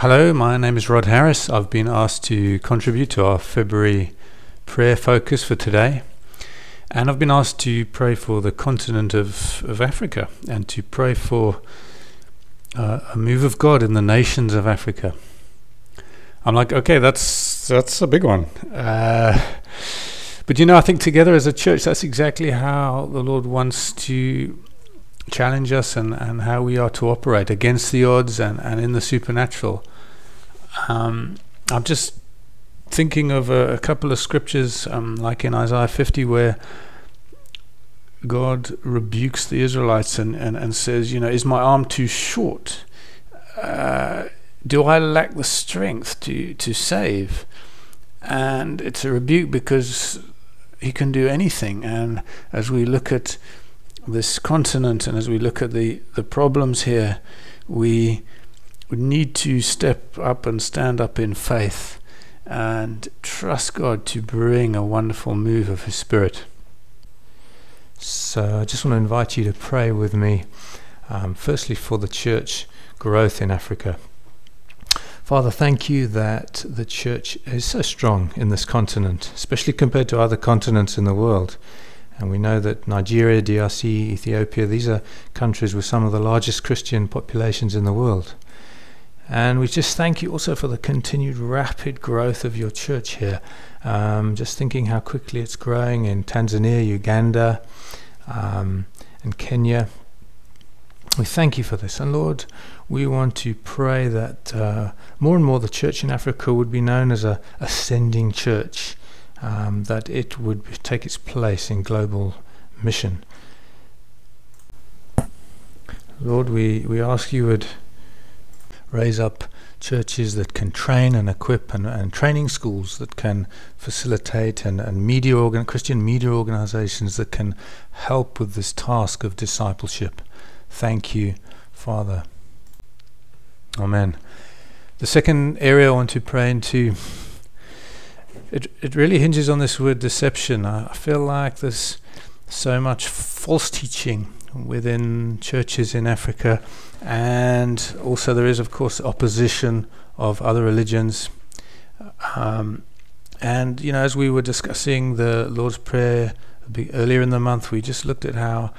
Hello, my name is Rod Harris. I've been asked to contribute to our February prayer focus for today. And I've been asked to pray for the continent of, of Africa and to pray for uh, a move of God in the nations of Africa. I'm like, okay, that's that's a big one. Uh, but you know, I think together as a church, that's exactly how the Lord wants to challenge us and, and how we are to operate against the odds and, and in the supernatural. Um, I'm just thinking of a, a couple of scriptures, um, like in Isaiah 50, where God rebukes the Israelites and, and, and says, You know, is my arm too short? Uh, do I lack the strength to, to save? And it's a rebuke because he can do anything. And as we look at this continent and as we look at the, the problems here, we, need to step up and stand up in faith and trust God to bring a wonderful move of His Spirit. So I just want to invite you to pray with me, um, firstly for the church growth in Africa. Father, thank you that the church is so strong in this continent, especially compared to other continents in the world. And we know that Nigeria, DRC, Ethiopia, these are countries with some of the largest Christian populations in the world. And we just thank you also for the continued rapid growth of your church here. Um, just thinking how quickly it's growing in Tanzania, Uganda, um, and Kenya. We thank you for this. And Lord, we want to pray that uh, more and more the church in Africa would be known as a ascending church um, that it would take its place in global mission. Lord, we, we ask you would raise up churches that can train and equip and, and training schools that can facilitate and, and media organ, Christian media organizations that can help with this task of discipleship. Thank you, Father. Amen. The second area I want to pray into it it really hinges on this word deception. I feel like there's so much false teaching within churches in Africa, and also there is, of course, opposition of other religions. Um, and you know, as we were discussing the Lord's Prayer earlier in the month, we just looked at how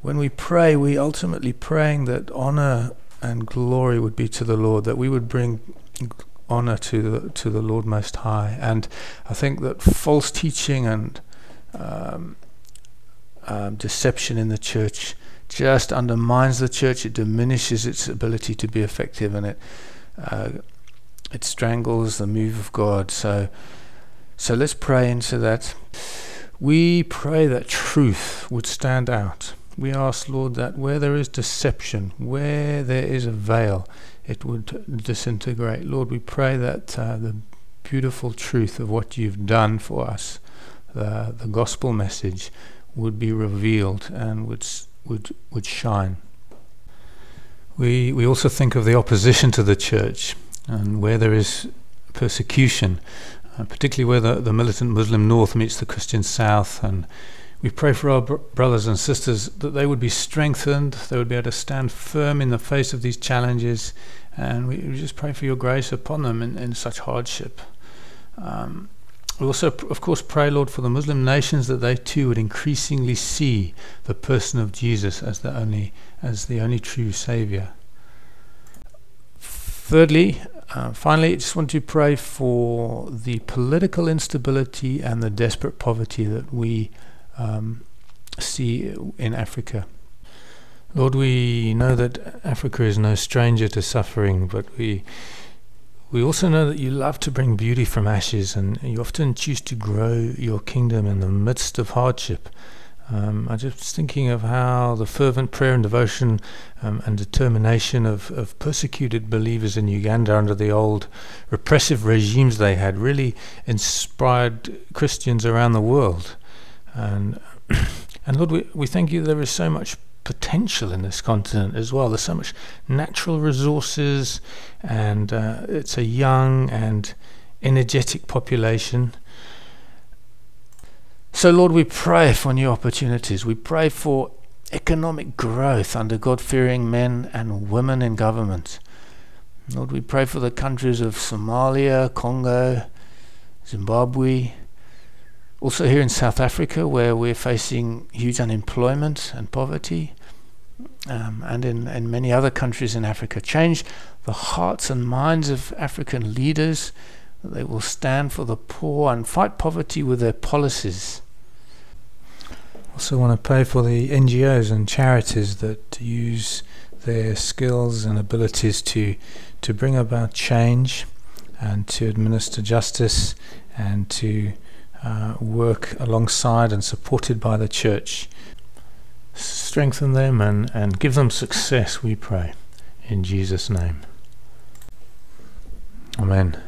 when we pray, we ultimately praying that honor and glory would be to the Lord, that we would bring honor to the, to the Lord Most High. And I think that false teaching and um, um, deception in the church just undermines the church. It diminishes its ability to be effective, and it uh, it strangles the move of God. So, so let's pray into that. We pray that truth would stand out. We ask, Lord, that where there is deception, where there is a veil, it would disintegrate. Lord, we pray that uh, the beautiful truth of what you've done for us, the, the gospel message, would be revealed and would, would, would shine. We, we also think of the opposition to the church and where there is persecution, uh, particularly where the, the militant Muslim north meets the Christian south and we pray for our br- brothers and sisters that they would be strengthened, they would be able to stand firm in the face of these challenges, and we, we just pray for your grace upon them in, in such hardship. Um, we also, of course, pray, Lord, for the Muslim nations that they too would increasingly see the person of Jesus as the only, as the only true Savior. Thirdly, uh, finally, I just want to pray for the political instability and the desperate poverty that we um, see in Africa. Lord, we know that Africa is no stranger to suffering, but we we also know that you love to bring beauty from ashes, and you often choose to grow your kingdom in the midst of hardship. Um, I'm just thinking of how the fervent prayer and devotion um, and determination of, of persecuted believers in Uganda under the old repressive regimes they had really inspired Christians around the world. And and Lord, we, we thank you there is so much potential in this continent as well. There's so much natural resources, and uh, it's a young and energetic population. So, Lord, we pray for new opportunities. We pray for economic growth under God fearing men and women in government. Lord, we pray for the countries of Somalia, Congo, Zimbabwe, also here in South Africa, where we're facing huge unemployment and poverty, um, and in, in many other countries in Africa. Change the hearts and minds of African leaders they will stand for the poor and fight poverty with their policies. Also, want to pray for the NGOs and charities that use their skills and abilities to to bring about change and to administer justice and to uh, work alongside and supported by the church. Strengthen them and, and give them success, we pray. In Jesus' name. Amen.